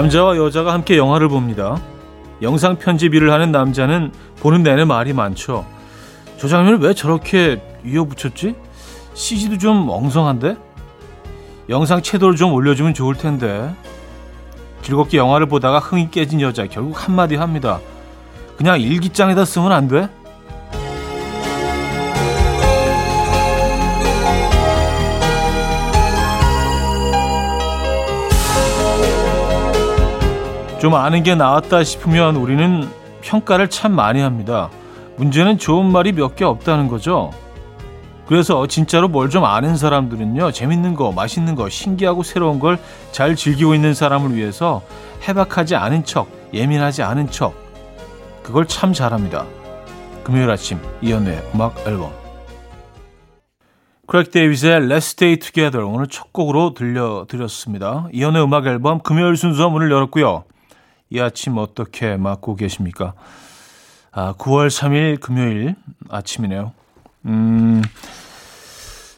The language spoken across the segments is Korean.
남자와 여자가 함께 영화를 봅니다. 영상 편집 일을 하는 남자는 보는 내내 말이 많죠. 저 장면을 왜 저렇게 이어붙였지? CG도 좀 엉성한데? 영상 채도를 좀 올려주면 좋을 텐데. 즐겁게 영화를 보다가 흥이 깨진 여자 결국 한마디 합니다. 그냥 일기장에다 쓰면 안 돼? 좀 아는 게 나왔다 싶으면 우리는 평가를 참 많이 합니다. 문제는 좋은 말이 몇 개 없다는 거죠. 그래서 진짜로 뭘 좀 아는 사람들은요, 재밌는 거, 맛있는 거, 신기하고 새로운 걸 잘 즐기고 있는 사람을 위해서 해박하지 않은 척, 예민하지 않은 척, 그걸 참 잘합니다. 금요일 아침, 이현우의 음악 앨범. 크레이그 데이비드의 Let's Stay Together 오늘 첫 곡으로 들려드렸습니다. 이현우의 음악 앨범 금요일 순서 문을 열었고요. 이 아침 어떻게 맞고 계십니까? 아, 9월 3일 금요일 아침이네요. 음,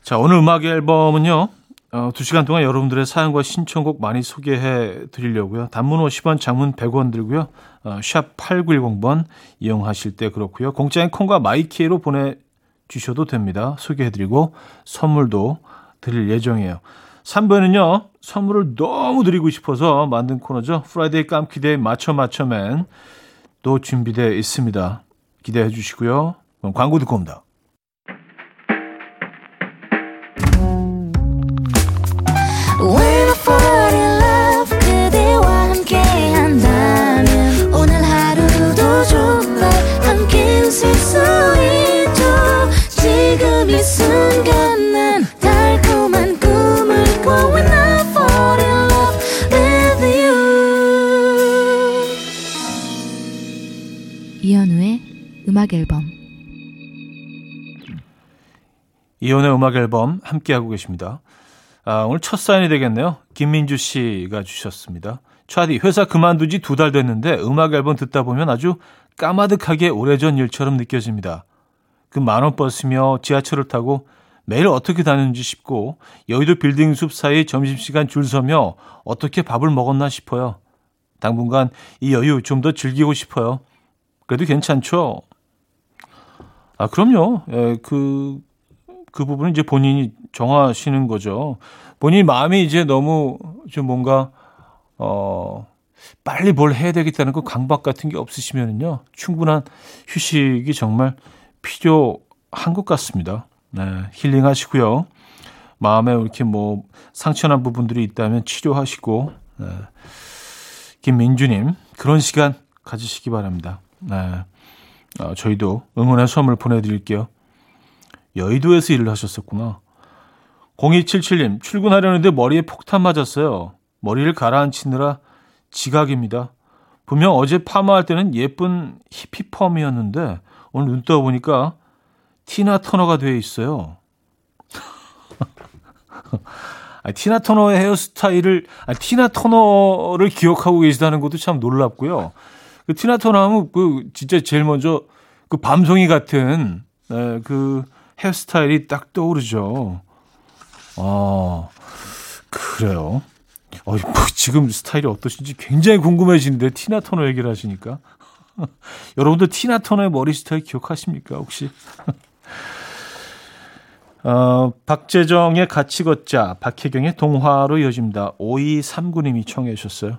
자, 오늘 음악 앨범은요, 어, 2시간 동안 여러분들의 사연과 신청곡 많이 소개해 드리려고요. 단문 50원, 장문 100원 들고요. 어, 샵 8910번 이용하실 때 그렇고요. 공짜인 콩과 마이케이로 보내주셔도 됩니다. 소개해 드리고 선물도 드릴 예정이에요. 3부는요, 선물을 너무 드리고 싶어서 만든 코너죠. Friday 깜퀴 day 맞춰 맞춰맨 또 준비되어 있습니다. 기대해 주시고요. 그럼 광고 듣고 옵니다. 음악 앨범 이혼의 음악 앨범 함께하고 계십니다. 아, 오늘 첫 사연이 되겠네요. 김민주 씨가 주셨습니다. 차디, 회사 그만두지 두 달 됐는데 음악 앨범 듣다 보면 아주 까마득하게 오래전 일처럼 느껴집니다. 그 만원 버스며 지하철을 타고 매일 어떻게 다녔는지 싶고 여의도 빌딩 숲 사이 점심시간 줄 서며 어떻게 밥을 먹었나 싶어요. 당분간 이 여유 좀 더 즐기고 싶어요. 그래도 괜찮죠? 아, 그럼요. 예, 그, 그 부분은 이제 본인이 정하시는 거죠. 본인 마음이 이제 너무 좀 뭔가, 어, 빨리 뭘 해야 되겠다는 그 강박 같은 게 없으시면은요, 충분한 휴식이 정말 필요한 것 같습니다. 네, 힐링 하시고요. 마음에 이렇게 뭐 상처난 부분들이 있다면 치료하시고, 네. 김민주님, 그런 시간 가지시기 바랍니다. 네. 어, 저희도 응원의 선물 보내드릴게요. 여의도에서 일을 하셨었구나. 0277님, 출근하려는데 머리에 폭탄 맞았어요. 머리를 가라앉히느라 지각입니다. 분명 어제 파마할 때는 예쁜 히피 펌이었는데 오늘 눈 떠보니까 티나 터너가 되어 있어요. 아, 티나 터너의 헤어스타일을, 아, 티나 터너를 기억하고 계시다는 것도 참 놀랍고요. 그 티나 터너 하면 그 진짜 제일 먼저 그 밤송이 같은 네, 그 헤어스타일이 딱 떠오르죠. 아, 그래요. 어, 뭐 지금 스타일이 어떠신지 굉장히 궁금해지는데 티나 터너 얘기를 하시니까. 여러분들 티나 터너의 머리 스타일 기억하십니까 혹시? 어, 박재정의 같이 걷자, 박혜경의 동화로 이어집니다. 5239님이 청해 주셨어요.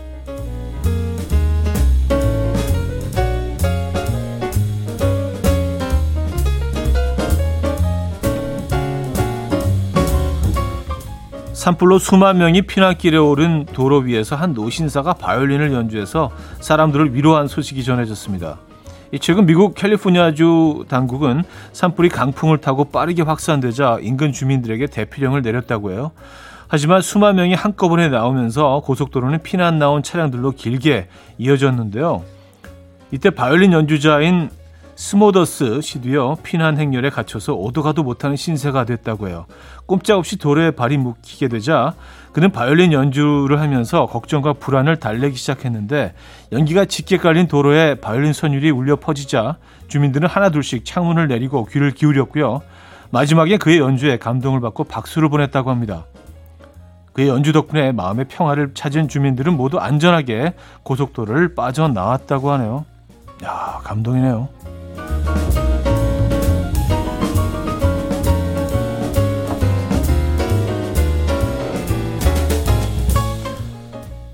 산불로 수만 명이 피난길에 오른 도로 위에서 한 노신사가 바이올린을 연주해서 사람들을 위로한 소식이 전해졌습니다. 최근 미국 캘리포니아주 당국은 산불이 강풍을 타고 빠르게 확산되자 인근 주민들에게 대피령을 내렸다고 해요. 하지만 수만 명이 한꺼번에 나오면서 고속도로는 피난 나온 차량들로 길게 이어졌는데요. 이때 바이올린 연주자인 스모더스 씨도요 피난 행렬에 갇혀서 오도가도 못하는 신세가 됐다고 해요. 꼼짝없이 도로에 발이 묶이게 되자 그는 바이올린 연주를 하면서 걱정과 불안을 달래기 시작했는데 연기가 짙게 깔린 도로에 바이올린 선율이 울려 퍼지자 주민들은 하나둘씩 창문을 내리고 귀를 기울였고요. 마지막에 그의 연주에 감동을 받고 박수를 보냈다고 합니다. 그의 연주 덕분에 마음의 평화를 찾은 주민들은 모두 안전하게 고속도로를 빠져나왔다고 하네요. 야, 감동이네요.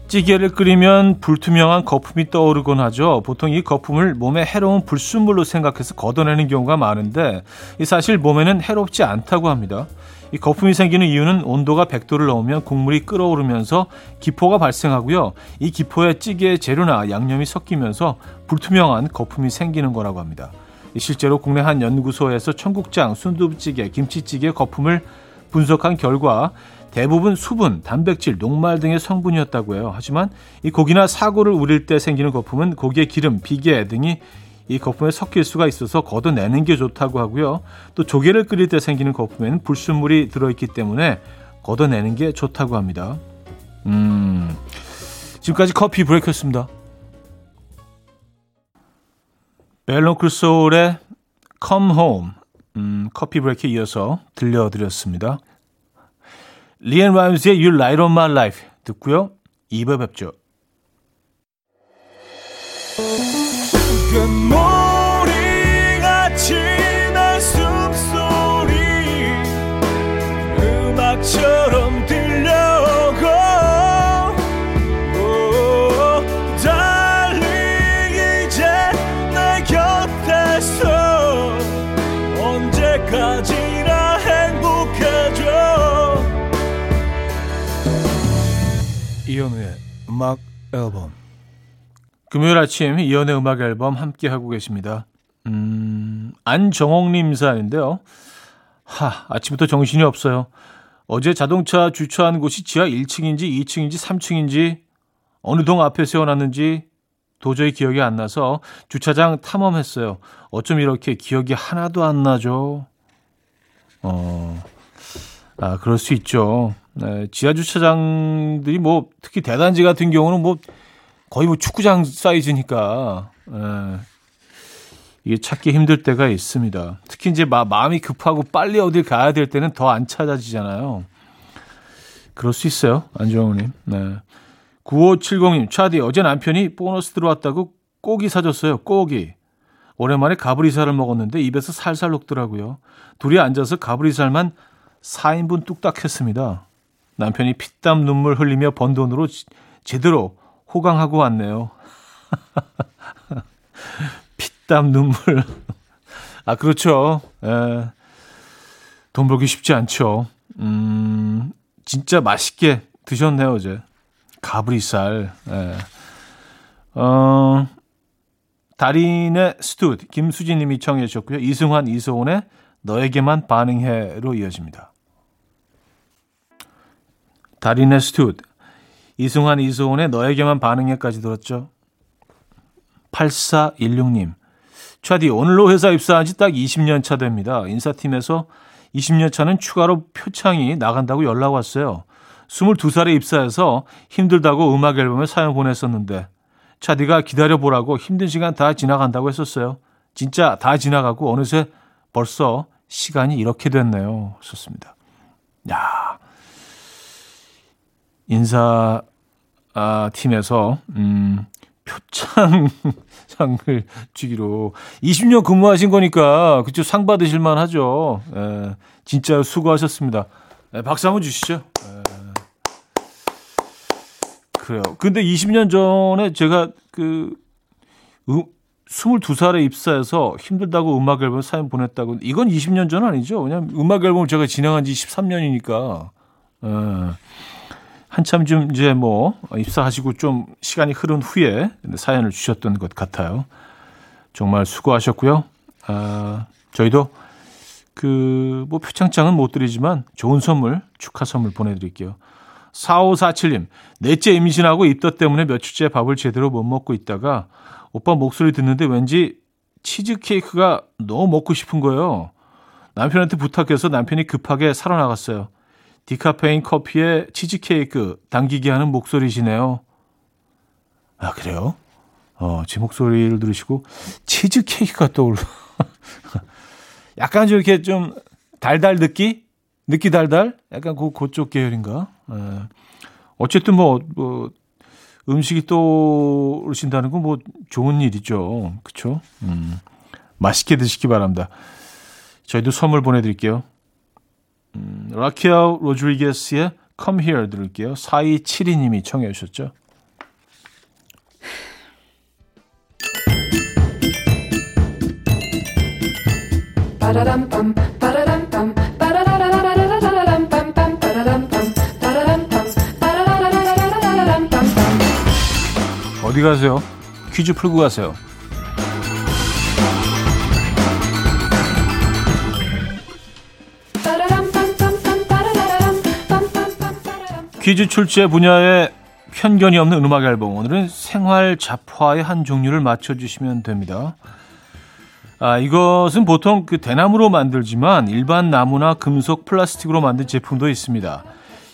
찌개를 끓이면 불투명한 거품이 떠오르곤 하죠. 보통 이 거품을 몸에 해로운 불순물로 생각해서 걷어내는 경우가 많은데 이 사실 몸에는 해롭지 않다고 합니다. 이 거품이 생기는 이유는 온도가 100도를 넘으면 국물이 끓어오르면서 기포가 발생하고요. 이 기포에 찌개의 재료나 양념이 섞이면서 불투명한 거품이 생기는 거라고 합니다. 실제로 국내 한 연구소에서 청국장, 순두부찌개, 김치찌개 거품을 분석한 결과 대부분 수분, 단백질, 녹말 등의 성분이었다고 해요. 하지만 이 고기나 사고를 우릴 때 생기는 거품은 고기의 기름, 비계 등이 이 거품에 섞일 수가 있어서 걷어내는 게 좋다고 하고요. 또 조개를 끓일 때 생기는 거품에는 불순물이 들어있기 때문에 걷어내는 게 좋다고 합니다. 음, 지금까지 커피 브레이크였습니다. 벨로크 소울의 Come Home 음, 커피 브레이크에 이어서 들려드렸습니다. 리앤 라임스의 You Light on My Life 듣고요. 2부 뵙죠. 곁에서 언제까지 이현우의 음악 앨범 금요일 아침 이연의 음악 앨범 함께 하고 계십니다. 음, 안정옥님 사연인데요. 하, 아침부터 정신이 없어요. 어제 자동차 주차한 곳이 지하 1층인지 2층인지 3층인지 어느 동 앞에 세워놨는지 도저히 기억이 안 나서 주차장 탐험했어요. 어쩜 이렇게 기억이 하나도 안 나죠? 어, 아, 그럴 수 있죠. 네, 지하 주차장들이 뭐 특히 대단지 같은 경우는 뭐 거의 뭐 축구장 사이즈니까 에, 예. 이게 찾기 힘들 때가 있습니다. 특히 이제 마, 마음이 급하고 빨리 어딜 가야 될 때는 더 안 찾아지잖아요. 그럴 수 있어요, 안정우님. 네. 9570님, 차디, 어제 남편이 보너스 들어왔다고 꼬기 사줬어요, 꼬기. 오랜만에 가브리살을 먹었는데 입에서 살살 녹더라고요. 둘이 앉아서 가브리살만 4인분 뚝딱 했습니다. 남편이 피땀 눈물 흘리며 번 돈으로 제대로 호강하고 왔네요. 피땀 눈물. 아, 그렇죠. 예. 돈 벌기 쉽지 않죠. 음, 진짜 맛있게 드셨네요, 어제. 가브리살. 예. 어, 달인의 스튜드, 김수진 님이 청해 주셨고요. 이승환, 이소은의 너에게만 반응해로 이어집니다. 달인의 스튜드, 이승환, 이소은의 너에게만 반응해까지 들었죠. 8416님. 차디, 오늘로 회사 입사한 지 딱 20년 차 됩니다. 인사팀에서 20년 차는 추가로 표창이 나간다고 연락 왔어요. 22살에 입사해서 힘들다고 음악 앨범에 사연 보냈었는데 차디가 기다려보라고 힘든 시간 다 지나간다고 했었어요. 진짜 다 지나가고 어느새 벌써 시간이 이렇게 됐네요. 좋습니다. 야 인사 아, 팀에서 음, 표창상을 주기로 20년 근무하신 거니까 그쪽 상 받으실 만 하죠. 예, 진짜 수고하셨습니다. 예, 박수 한번 주시죠. 예. 그래요. 근데 20년 전에 제가 그 음, 22살에 입사해서 힘들다고 음악 앨범 사연 보냈다고 이건 20년 전 아니죠? 왜냐면 음악 앨범을 제가 진행한 지 13년이니까. 예. 한참 좀 이제 뭐 입사하시고 좀 시간이 흐른 후에 사연을 주셨던 것 같아요. 정말 수고하셨고요. 아, 저희도 그 뭐 표창장은 못 드리지만 좋은 선물, 축하 선물 보내드릴게요. 4547님, 넷째 임신하고 입덧 때문에 며칠째 밥을 제대로 못 먹고 있다가 오빠 목소리 듣는데 왠지 치즈 케이크가 너무 먹고 싶은 거예요. 남편한테 부탁해서 남편이 급하게 사러 나갔어요. 디카페인 커피에 치즈케이크 당기게 하는 목소리시네요. 아, 그래요? 어, 제 목소리를 들으시고 치즈케이크가 떠올라. 약간 좀 이렇게 좀 달달 느끼? 느끼 달달? 약간 그, 그쪽 계열인가? 에. 예. 어쨌든 뭐, 뭐, 음식이 떠오르신다는 건 뭐 좋은 일이죠. 그쵸? 음, 맛있게 드시기 바랍니다. 저희도 선물 보내드릴게요. 음, 라키엘 로드리게스의 Come Here 들을게요. 4272님이 청해 주셨죠. 어디 가세요? 퀴즈 풀고 가세요. 퀴즈 출제 분야에 편견이 없는 음악 앨범. 오늘은 생활 잡화의 한 종류를 맞춰주시면 됩니다. 아, 이것은 보통 그 대나무로 만들지만 일반 나무나 금속, 플라스틱으로 만든 제품도 있습니다.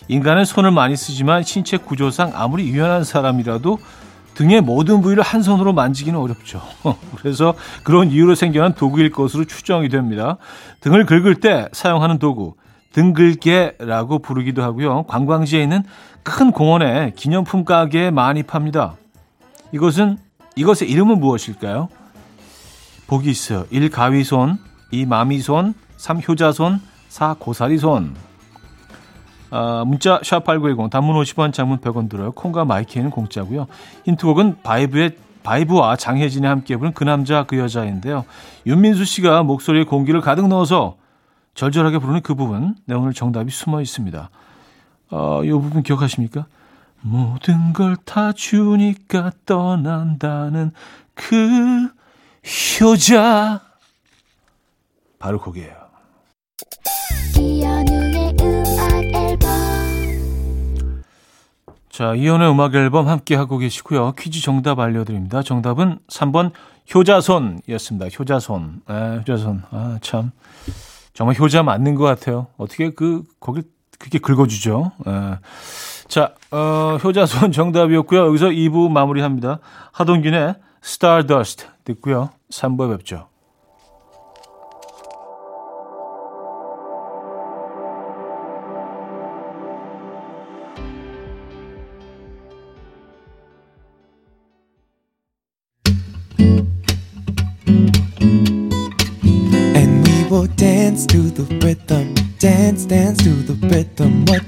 인간은 손을 많이 쓰지만 신체 구조상 아무리 유연한 사람이라도 등의 모든 부위를 한 손으로 만지기는 어렵죠. 그래서 그런 이유로 생겨난 도구일 것으로 추정이 됩니다. 등을 긁을 때 사용하는 도구, 등글개라고 부르기도 하고요. 관광지에 있는 큰 공원에 기념품 가게에 많이 팝니다. 이것은 이것의 이름은 무엇일까요? 보기 있어요. 1. 가위손, 2. 마미손, 3. 효자손, 4. 고사리손. 아, 문자 샵8910 단문 50원 장문 100원 들어요. 콩과 마이케이는 공짜고요. 힌트곡은 바이브의 바이브와 장혜진이 함께 부른 그 남자 그 여자인데요. 윤민수 씨가 목소리에 공기를 가득 넣어서 절절하게 부르는 그 부분 네, 오늘 정답이 숨어 있습니다. 어, 이 부분 기억하십니까? 모든 걸 다 주니까 떠난다는 그 효자 바로 거기에요. 자, 이연의 음악 앨범 함께 하고 계시고요. 퀴즈 정답 알려드립니다. 정답은 3번 효자손이었습니다. 효자손. 아, 효자손. 아, 참. 정말 효자 맞는 것 같아요. 어떻게 그, 거길 그렇게 긁어주죠. 에. 자, 어, 효자손 정답이었고요. 여기서 2부 마무리합니다. 하동균의 Stardust 듣고요. 3부에 뵙죠.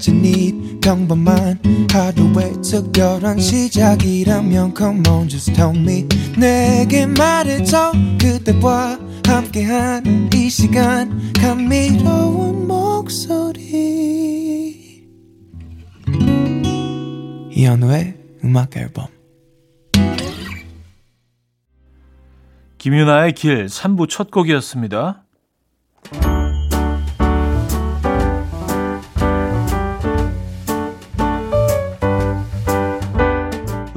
Need 평범한 하루의 특별한 시작이라면 come on just tell me. 내게 말해줘. 그대와 함께한 이 시간. 감미로운 목소리. 이현우의 음악 앨범. 김윤아의 길 3부 첫 곡이었습니다.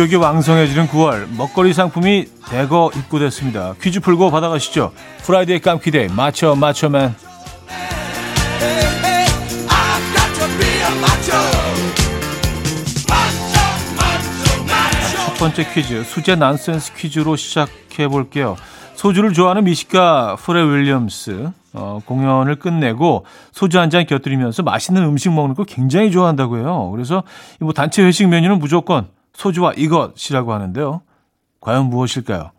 식욕이 왕성해지는 9월 먹거리 상품이 대거 입고됐습니다. 퀴즈 풀고 받아가시죠. Friday 깜퀴day 마초 마초맨 첫 번째 퀴즈 수제 난센스 퀴즈로 시작해 볼게요. 소주를 좋아하는 미식가 퍼렐 윌리엄스 어, 공연을 끝내고 소주 한 잔 곁들이면서 맛있는 음식 먹는 거 굉장히 좋아한다고 해요. 그래서 뭐 단체 회식 메뉴는 무조건 소주와 이것이라고 하는데요. 과연 무엇일까요?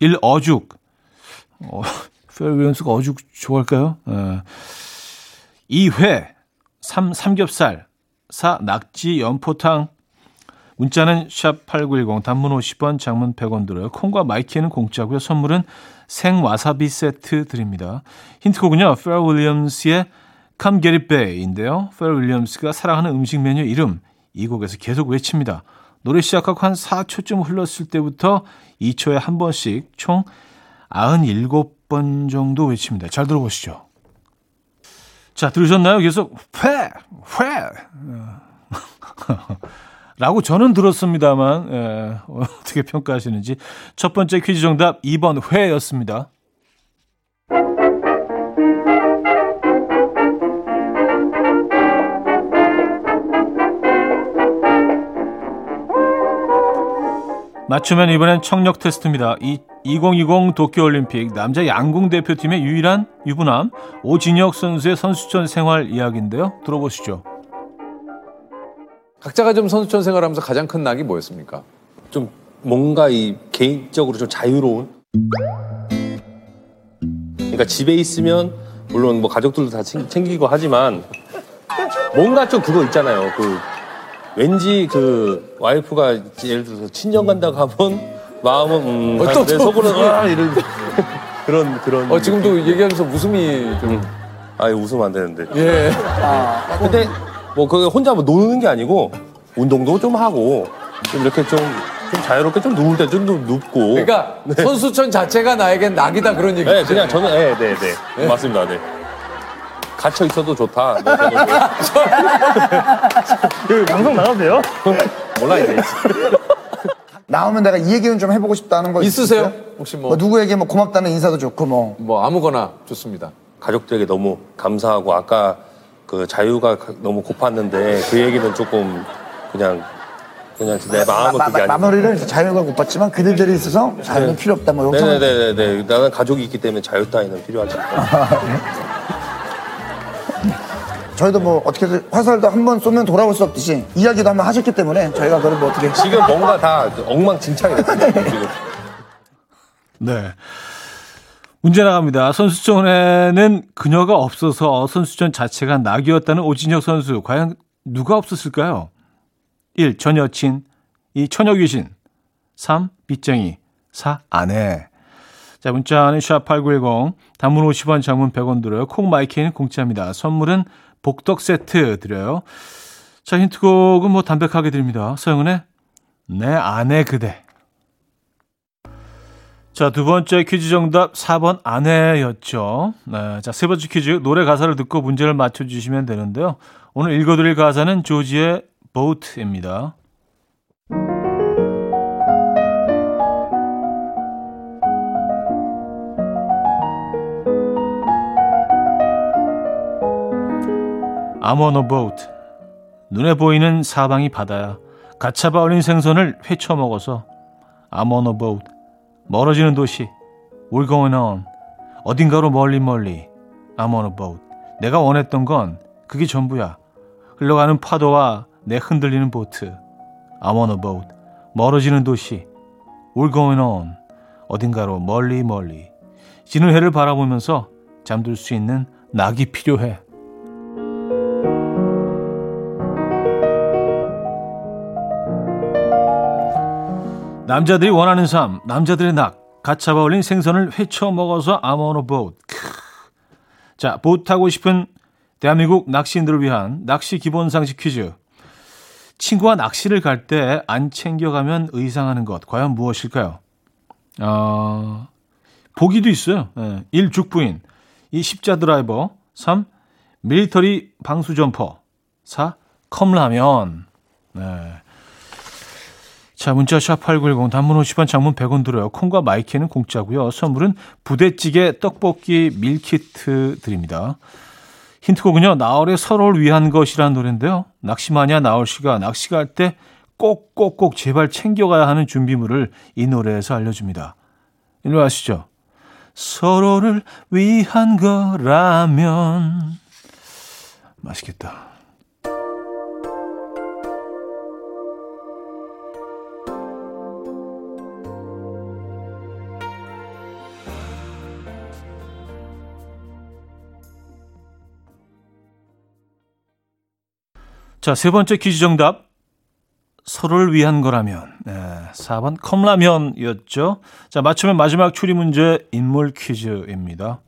1. 어죽. 어, 퍼렐 윌리엄스가 어죽 좋아할까요? 어. 2. 회. 3. 삼겹살. 4. 낙지 연포탕. 문자는 샵8910 단문 50원 장문 100원 들어요. 콩과 마이케이는 공짜고요. 선물은 생와사비 세트 드립니다. 힌트곡은요. 퍼렐 윌리엄스의 Come Get It Bay인데요. 페어 윌리엄스가 사랑하는 음식 메뉴 이름 이 곡에서 계속 외칩니다. 노래 시작하고 한 4초쯤 흘렀을 때부터 2초에 한 번씩 총 97번 정도 외칩니다. 잘 들어보시죠. 자, 들으셨나요? 계속 회, 회. 라고 저는 들었습니다만 예, 어떻게 평가하시는지 첫 번째 퀴즈 정답 2번 회였습니다. 맞추면 이번엔 청력 테스트입니다. 이 2020 도쿄올림픽 남자 양궁 대표팀의 유일한 유부남 오진혁 선수의 선수촌 생활 이야기인데요. 들어보시죠. 각자가 좀 선수촌 생활하면서 가장 큰 낙이 뭐였습니까? 좀 뭔가 이 개인적으로 좀 자유로운 그러니까 집에 있으면 물론 뭐 가족들도 다 챙기고 하지만 뭔가 좀 그거 있잖아요. 그 왠지 그 와이프가 예를 들어서 친정 간다고 하면 마음은 음, 어, 또, 내 또. 속으로는 아 이런. 그런 그런. 어, 지금도 얘기하면서 웃음이 좀. 아 이거 웃으면 안 되는데. 예. 근데 뭐 그게 혼자 뭐 노는 게 아니고 운동도 좀 하고 좀 이렇게 좀, 좀 자유롭게 좀 누울 때 좀 눕고. 그러니까 선수촌 자체가 나에겐 낙이다 그런 얘기죠. 네 그냥 저는 네 네 네. 네, 네. 맞습니다 네 갇혀 있어도 좋다. 네, 저는 뭐- 방송 나가도 돼요? 몰라 이제. 나오면 내가 이 얘기는 좀 해보고 싶다는 거 있으세요? 있으세요? 혹시 뭐. 뭐, 누구에게 뭐 고맙다는 인사도 좋고 뭐. 뭐 아무거나 좋습니다. 가족들에게 너무 감사하고 아까 그 자유가 가- 너무 고팠는데 그 얘기는 조금 그냥 그냥 내 마음은 마, 그게 마, 아니고. 마무리를 자유가 못 받지만 그들들이 있어서 자유는 필요 없다 뭐 이런 네네네네. 나는 가족이 있기 때문에 자유 따위는 필요하지 않다 저희도 뭐 어떻게든 화살도 한 번 쏘면 돌아올 수 없듯이 이야기도 한번 하셨기 때문에 저희가 그걸 뭐 어떻게 지금 뭔가 다 엉망진창이 됐어요 지금 네. 문제 나갑니다. 선수촌에는 그녀가 없어서 선수촌 자체가 낙이었다는 오진혁 선수. 과연 누가 없었을까요? 1. 전 여친 2. 처녀 귀신 3. 빚쟁이 4. 아내 자 문자는 샵8910 단문 50원 장문 100원 들어요. 콩 마이케이는 공짜입니다. 선물은 복덕 세트 드려요. 자 힌트곡은 뭐 담백하게 드립니다. 서영은의 내 아내 그대 자, 두 번째 퀴즈 정답 4번 아내였죠. 네, 자, 세 번째 퀴즈 노래 가사를 듣고 문제를 맞춰 주시면 되는데요. 오늘 읽어드릴 가사는 조지의 보트입니다. I'm on a boat. 눈에 보이는 사방이 바다야. 가차바 얼린 생선을 회쳐 먹어서 I'm on a boat. 멀어지는 도시. We're going on. 어딘가로 멀리 멀리. I'm on a boat. 내가 원했던 건 그게 전부야. 흘러가는 파도와 내 흔들리는 보트. I'm on a boat. 멀어지는 도시. We're going on. 어딘가로 멀리 멀리. 지는 해를 바라보면서 잠들 수 있는 낙이 필요해 남자들이 원하는 삶, 남자들의 낙. 갓 잡아 올린 생선을 회쳐 먹어서 아모노 보트. 자, 보트 타고 싶은 대한민국 낚시인들을 위한 낚시 기본 상식 퀴즈. 친구와 낚시를 갈 때 안 챙겨가면 의상하는 것 과연 무엇일까요? 어, 보기도 있어요. 네. 1. 죽부인 2. 십자 드라이버 3. 밀리터리 방수 점퍼 4. 컵라면 네. 자, 문자 샵 8910 단문 50원 장문 100원 들어요. 콩과 마이케이는 공짜고요. 선물은 부대찌개 떡볶이 밀키트 드립니다. 힌트곡은요. 나얼의 서로를 위한 것이라는 노래인데요. 낚시마니아 나얼 씨가 낚시 갈 때 꼭꼭꼭 제발 챙겨가야 하는 준비물을 이 노래에서 알려줍니다. 일로 아시죠? 서로를 위한 거라면 맛있겠다. 자, 세 번째 퀴즈 정답. 서로를 위한 거라면. 네, 4번 컵라면이었죠. 자, 맞추면 마지막 추리 문제 인물 퀴즈입니다.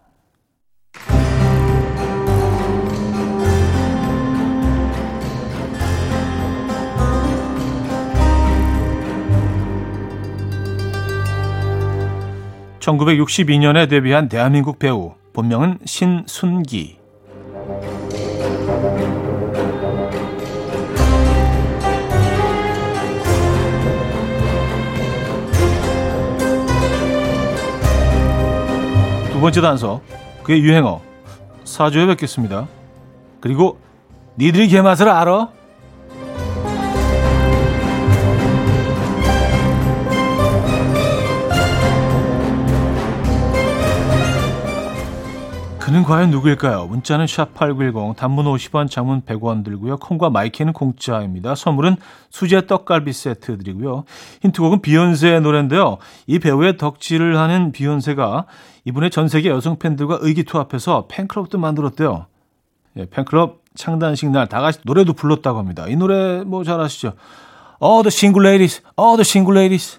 (1962년에) 데뷔한 대한민국 배우 본명은 신순기 두 번째 단서 그의 유행어 사주 후에 뵙겠습니다. 그리고 니들이 게 맛을 알아? 그는 과연 누구일까요? 문자는 샵8910 단문 50원 장문 100원 들고요. 콩과 마이케이는 공짜입니다. 선물은 수제 떡갈비 세트 드리고요. 힌트곡은 비욘세의 노래인데요. 이 배우의 덕질을 하는 비욘세가 이분의 전 세계 여성 팬들과 의기투합해서 팬클럽도 만들었대요. 예, 팬클럽 창단식 날 다 같이 노래도 불렀다고 합니다. 이 노래 뭐 잘 아시죠? All the single ladies, all the single ladies.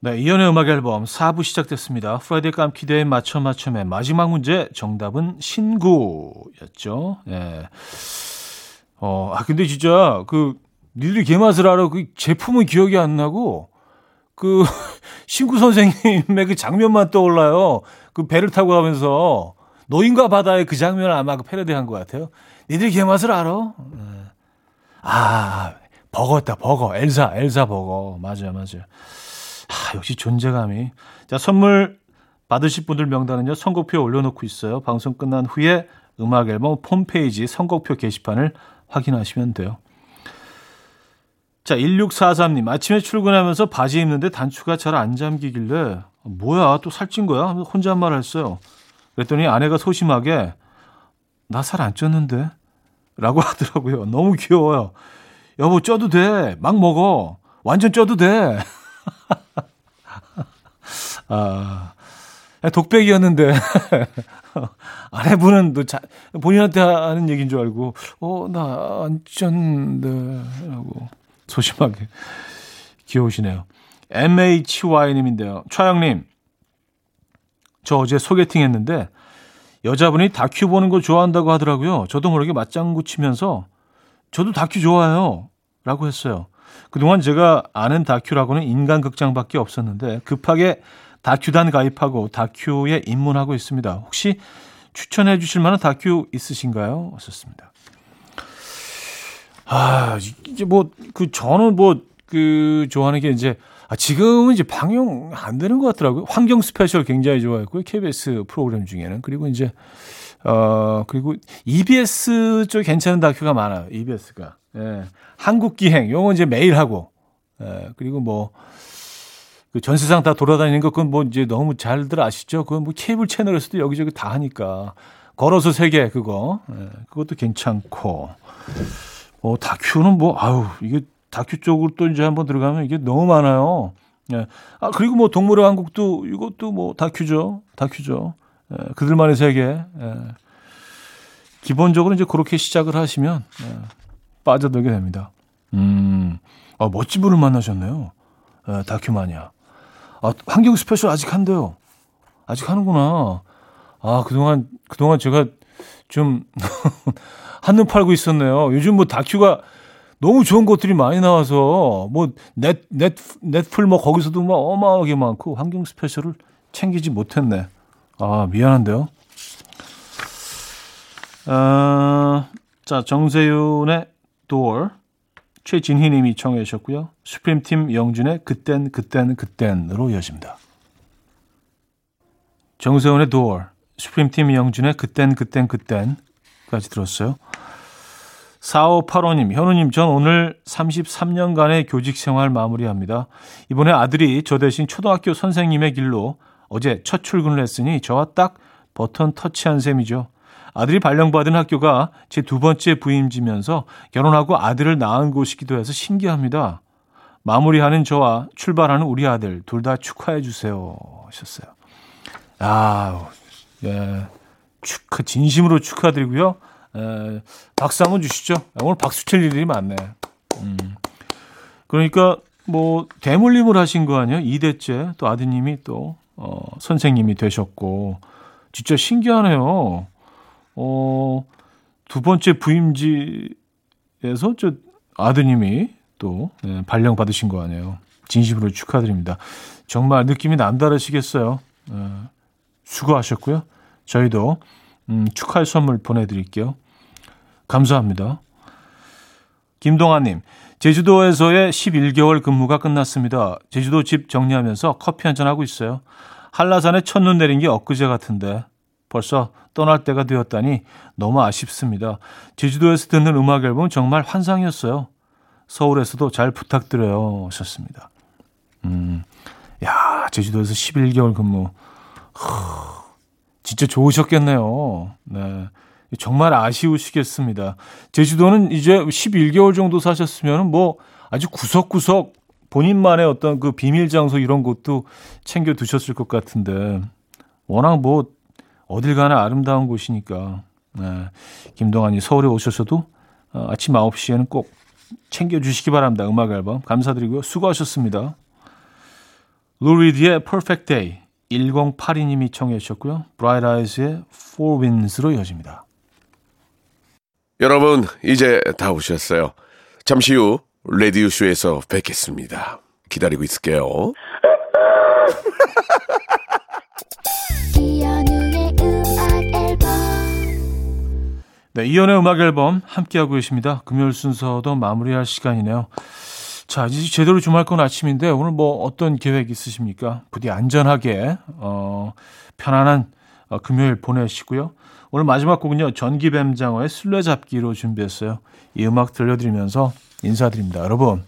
네, 이현우의 음악 앨범 4부 시작됐습니다. Friday 깜퀴day 맞춰 맞춰의 마지막 문제 정답은 신구였죠. 예. 어, 아 근데 진짜 그 니들이 게맛을 알아 그 제품은 기억이 안 나고 그 신구 선생님의 그 장면만 떠올라요. 그 배를 타고 가면서 노인과 바다의 그 장면을 아마 그 패러디한 것 같아요. 니들이 개맛을 알아? 예. 아 버거다 버거 엘사 엘사 버거 맞아요 맞아 요. 아, 역시 존재감이. 자, 선물 받으실 분들 명단은요, 선곡표에 올려놓고 있어요. 방송 끝난 후에 음악 앨범 홈페이지 선곡표 게시판을 확인하시면 돼요. 자, 1643님. 아침에 출근하면서 바지 입는데 단추가 잘 안 잠기길래, 뭐야, 또 살찐 거야? 혼잣말 했어요. 그랬더니 아내가 소심하게, 나 살 안 쪘는데? 라고 하더라고요. 너무 귀여워요. 여보, 쪄도 돼. 막 먹어. 완전 쪄도 돼. 아, 독백이었는데. 아내분은 또 자, 본인한테 하는 얘기인 줄 알고, 어, 나 안 쪘는데. 라고 소심하게 귀여우시네요. MHY님인데요. 차영님, 저 어제 소개팅 했는데, 여자분이 다큐 보는 거 좋아한다고 하더라고요. 저도 모르게 맞장구 치면서, 저도 다큐 좋아해요. 라고 했어요. 그동안 제가 아는 다큐라고는 인간극장밖에 없었는데 급하게 다큐단 가입하고 다큐에 입문하고 있습니다. 혹시 추천해 주실 만한 다큐 있으신가요? 왔었습니다. 아, 이제 뭐, 그, 저는 뭐, 그, 좋아하는 게 이제, 아, 지금은 이제 방영 안 되는 것 같더라고요. 환경 스페셜 굉장히 좋아했고요. KBS 프로그램 중에는. 그리고 이제, 어, 그리고 EBS 쪽 괜찮은 다큐가 많아요. EBS가. 예. 한국 기행, 요거 이제 매일 하고, 예. 그리고 뭐, 그 전 세상 다 돌아다니는 거 그건 뭐 이제 너무 잘들 아시죠? 그건 뭐 케이블 채널에서도 여기저기 다 하니까 걸어서 세계 그거 예, 그것도 괜찮고 어 다큐는 뭐 아유 이게 다큐 쪽으로 또 이제 한번 들어가면 이게 너무 많아요. 예. 아 그리고 뭐 동물의 왕국도 이것도 뭐 다큐죠, 다큐죠. 예, 그들만의 세계. 예. 기본적으로 이제 그렇게 시작을 하시면 예, 빠져들게 됩니다. 음, 아, 멋진 분을 만나셨네요. 예, 다큐마니아. 아, 환경 스페셜 아직 한대요. 아직 하는구나. 아, 그동안, 그동안 제가 좀 한눈 팔고 있었네요. 요즘 뭐 다큐가 너무 좋은 것들이 많이 나와서 뭐 넷, 넷, 넷플 뭐 거기서도 막 어마어마하게 많고 환경 스페셜을 챙기지 못했네. 아, 미안한데요. 아, 자, 정세윤의 Door. 최진희 님이 청해 주셨고요. 수프림팀 영준의 그땐 그땐 그땐으로 이어집니다. 정세훈의 Door, 수프림팀 영준의 그땐 그땐 그땐까지 들었어요. 4585님, 현우님, 전 오늘 33년간의 교직 생활 마무리합니다. 이번에 아들이 저 대신 초등학교 선생님의 길로 어제 첫 출근을 했으니 저와 딱 버튼 터치한 셈이죠. 아들이 발령받은 학교가 제 두 번째 부임지면서 결혼하고 아들을 낳은 곳이기도 해서 신기합니다. 마무리하는 저와 출발하는 우리 아들 둘 다 축하해 주세요. 하셨어요. 아, 예. 축하, 진심으로 축하드리고요. 에, 박수 한번 주시죠. 오늘 박수 칠 일이 많네. 음. 그러니까 뭐 대물림을 하신 거 아니에요? 2대째 또 아드님이 또 어, 선생님이 되셨고 진짜 신기하네요. 어, 두 번째 부임지에서 저 아드님이 또 네, 발령 받으신 거 아니에요. 진심으로 축하드립니다. 정말 느낌이 남다르시겠어요. 네, 수고하셨고요. 저희도 음, 축하의 선물 보내드릴게요. 감사합니다. 김동아님, 제주도에서의 11개월 근무가 끝났습니다. 제주도 집 정리하면서 커피 한잔 하고 있어요. 한라산에 첫눈 내린 게 엊그제 같은데 벌써 떠날 때가 되었다니 너무 아쉽습니다. 제주도에서 듣는 음악 앨범 정말 환상이었어요. 서울에서도 잘 부탁드려요. 하셨습니다. 음, 야, 제주도에서 11개월 근무. 허, 진짜 좋으셨겠네요. 네. 정말 아쉬우시겠습니다. 제주도는 이제 11개월 정도 사셨으면 뭐 아주 구석구석 본인만의 어떤 그 비밀 장소 이런 것도 챙겨 두셨을 것 같은데 워낙 뭐 어딜 가나 아름다운 곳이니까 네. 김동환이 서울에 오셔서도 어, 아침 9시에는 꼭 챙겨 주시기 바랍니다. 음악 앨범 감사드리고요. 수고하셨습니다. 루리디의 Perfect Day 1082님이 청해 주셨고요. 브라이트 아이즈의 Four Winds로 이어집니다. 여러분, 이제 다 오셨어요. 잠시 후 레디오 쇼에서 뵙겠습니다. 기다리고 있을게요. 네, 이연의 음악 앨범 함께하고 계십니다. 금요일 순서도 마무리할 시간이네요. 자, 이제 제대로 주말 건 아침인데 오늘 뭐 어떤 계획 있으십니까? 부디 안전하게 어, 편안한 어, 금요일 보내시고요. 오늘 마지막 곡은요. 전기뱀장어의 술래잡기로 준비했어요. 이 음악 들려드리면서 인사드립니다. 여러분,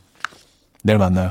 내일 만나요.